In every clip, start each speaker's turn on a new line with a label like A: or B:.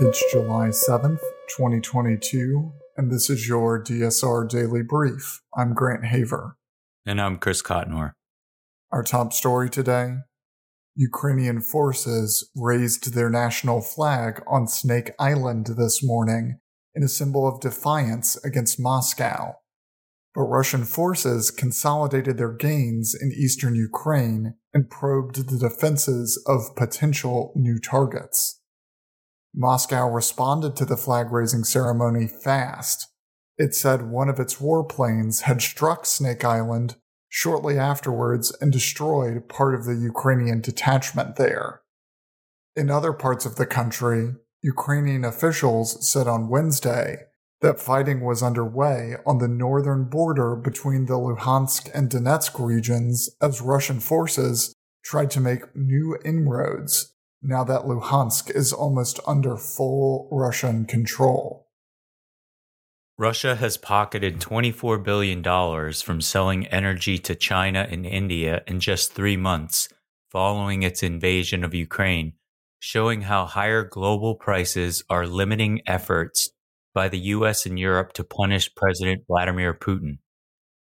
A: It's July 7th, 2022, and this is your DSR Daily Brief. I'm Grant Haver.
B: And I'm Chris Cotnor.
A: Our top story today Ukrainian forces raised their national flag on Snake Island this morning in a symbol of defiance against Moscow. But Russian forces consolidated their gains in eastern Ukraine and probed the defenses of potential new targets. Moscow responded to the flag raising ceremony fast. It said one of its warplanes had struck Snake Island shortly afterwards and destroyed part of the Ukrainian detachment there. In other parts of the country, Ukrainian officials said on Wednesday that fighting was underway on the northern border between the Luhansk and Donetsk regions as Russian forces tried to make new inroads now that Luhansk is almost under full Russian control.
B: Russia has pocketed $24 billion from selling energy to China and India in just three months following its invasion of Ukraine, showing how higher global prices are limiting efforts by the US and Europe to punish President Vladimir Putin.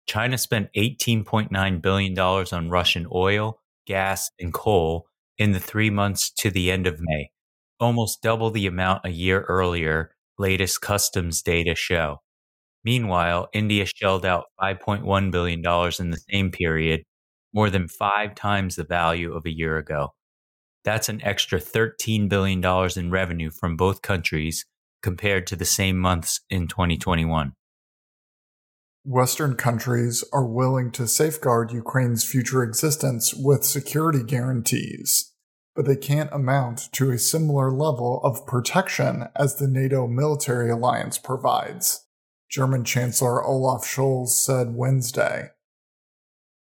B: China spent $18.9 billion on Russian oil, gas, and coal in the three months to the end of May, almost double the amount a year earlier, latest customs data show. Meanwhile, India shelled out $5.1 billion in the same period, more than five times the value of a year ago. That's an extra $13 billion in revenue from both countries compared to the same months in 2021.
A: Western countries are willing to safeguard Ukraine's future existence with security guarantees, but they can't amount to a similar level of protection as the NATO military alliance provides, German Chancellor Olaf Scholz said Wednesday.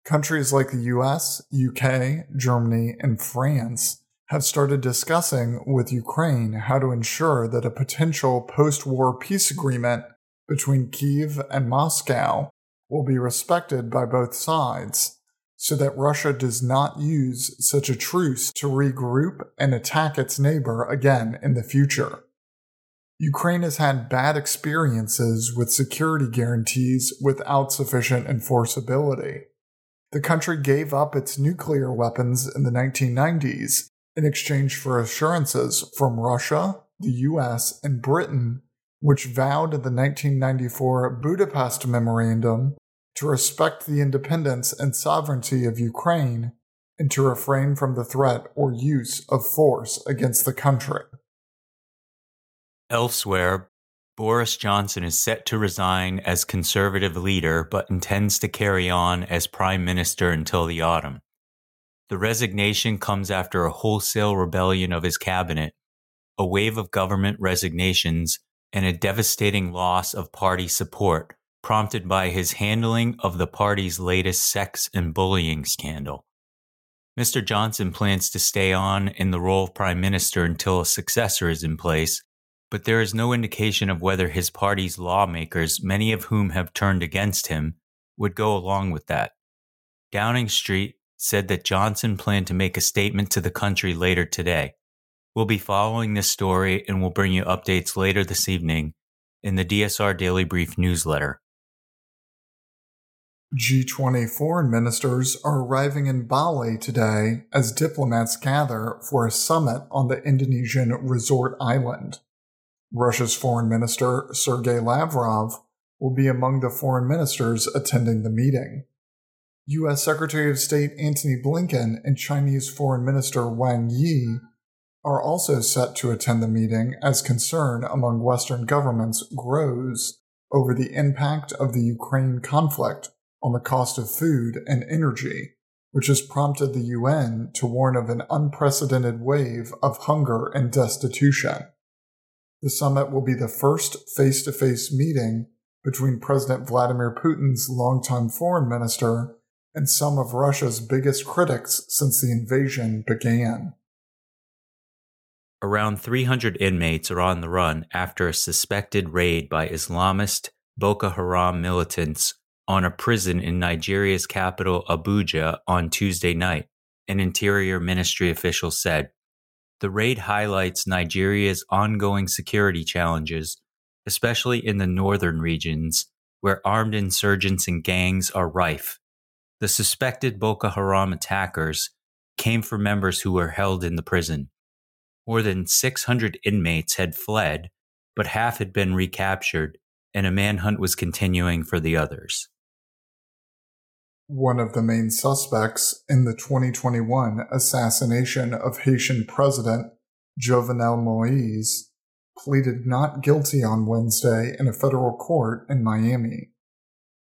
A: Countries like the US, UK, Germany, and France have started discussing with Ukraine how to ensure that a potential post war peace agreement between Kiev and Moscow will be respected by both sides, so that Russia does not use such a truce to regroup and attack its neighbor again in the future. Ukraine has had bad experiences with security guarantees without sufficient enforceability. The country gave up its nuclear weapons in the 1990s in exchange for assurances from Russia, the US, and Britain which vowed in the 1994 Budapest Memorandum to respect the independence and sovereignty of Ukraine and to refrain from the threat or use of force against the country.
B: Elsewhere, Boris Johnson is set to resign as conservative leader but intends to carry on as prime minister until the autumn. The resignation comes after a wholesale rebellion of his cabinet, a wave of government resignations, and a devastating loss of party support prompted by his handling of the party's latest sex and bullying scandal. Mr. Johnson plans to stay on in the role of prime minister until a successor is in place, but there is no indication of whether his party's lawmakers, many of whom have turned against him, would go along with that. Downing Street said that Johnson planned to make a statement to the country later today. We'll be following this story and we'll bring you updates later this evening in the DSR Daily Brief newsletter.
A: G20 foreign ministers are arriving in Bali today as diplomats gather for a summit on the Indonesian resort island. Russia's foreign minister Sergei Lavrov will be among the foreign ministers attending the meeting. U.S. Secretary of State Antony Blinken and Chinese Foreign Minister Wang Yi are also set to attend the meeting as concern among Western governments grows over the impact of the Ukraine conflict on the cost of food and energy, which has prompted the UN to warn of an unprecedented wave of hunger and destitution. The summit will be the first face to face meeting between President Vladimir Putin's longtime foreign minister and some of Russia's biggest critics since the invasion began.
B: Around 300 inmates are on the run after a suspected raid by Islamist Boko Haram militants on a prison in Nigeria's capital, Abuja, on Tuesday night, an Interior Ministry official said. The raid highlights Nigeria's ongoing security challenges, especially in the northern regions, where armed insurgents and gangs are rife. The suspected Boko Haram attackers came from members who were held in the prison. More than 600 inmates had fled, but half had been recaptured, and a manhunt was continuing for the others.
A: One of the main suspects in the 2021 assassination of Haitian President Jovenel Moise pleaded not guilty on Wednesday in a federal court in Miami.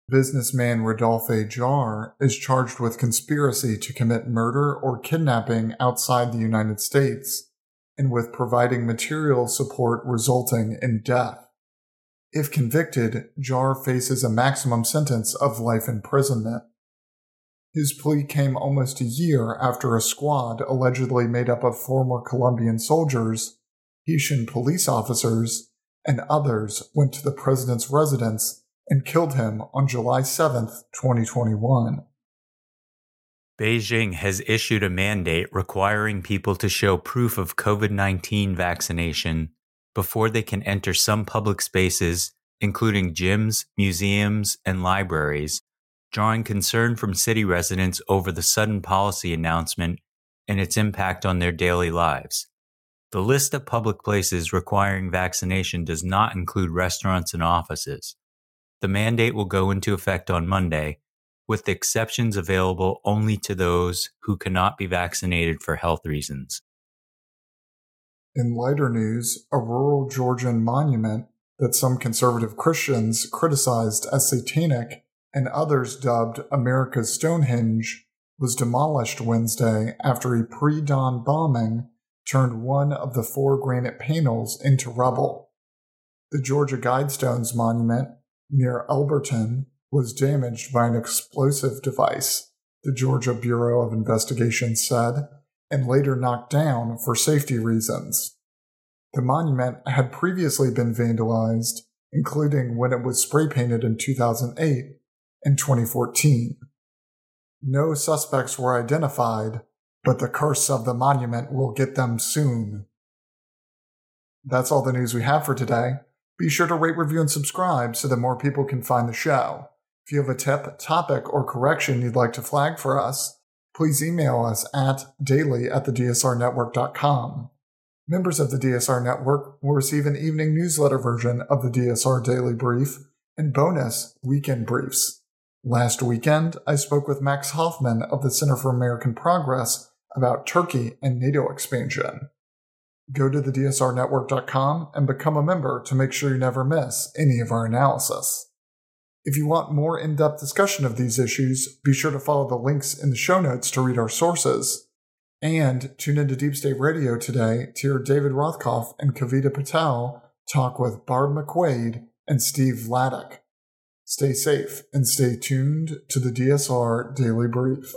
A: Businessman Rodolphe Jaar is charged with conspiracy to commit murder or kidnapping outside the United States and with providing material support resulting in death. If convicted, Jaar faces a maximum sentence of life imprisonment. His plea came almost a year after a squad allegedly made up of former Colombian soldiers, Haitian police officers, and others went to the president's residence and killed him on July 7, 2021.
B: Beijing has issued a mandate requiring people to show proof of COVID 19 vaccination before they can enter some public spaces, including gyms, museums, and libraries, drawing concern from city residents over the sudden policy announcement and its impact on their daily lives. The list of public places requiring vaccination does not include restaurants and offices. The mandate will go into effect on Monday, with exceptions available only to those who cannot be vaccinated for health reasons.
A: In lighter news, a rural Georgian monument that some conservative Christians criticized as satanic and others dubbed America's Stonehenge, was demolished Wednesday after a pre dawn bombing turned one of the four granite panels into rubble. The Georgia Guidestones monument near Elberton was damaged by an explosive device, the Georgia Bureau of Investigation said, and later knocked down for safety reasons. The monument had previously been vandalized, including when it was spray painted in 2008 in 2014. No suspects were identified, but the curse of the monument will get them soon. That's all the news we have for today. Be sure to rate, review, and subscribe so that more people can find the show. If you have a tip, topic, or correction you'd like to flag for us, please email us at daily at thedsrnetwork.com. Members of the DSR Network will receive an evening newsletter version of the DSR Daily Brief and bonus weekend briefs. Last weekend, I spoke with Max Hoffman of the Center for American Progress about Turkey and NATO expansion. Go to the DSRnetwork.com and become a member to make sure you never miss any of our analysis. If you want more in depth discussion of these issues, be sure to follow the links in the show notes to read our sources. And tune into Deep State Radio today to hear David Rothkopf and Kavita Patel talk with Barb McQuade and Steve Vladeck. Stay safe and stay tuned to the DSR Daily Brief.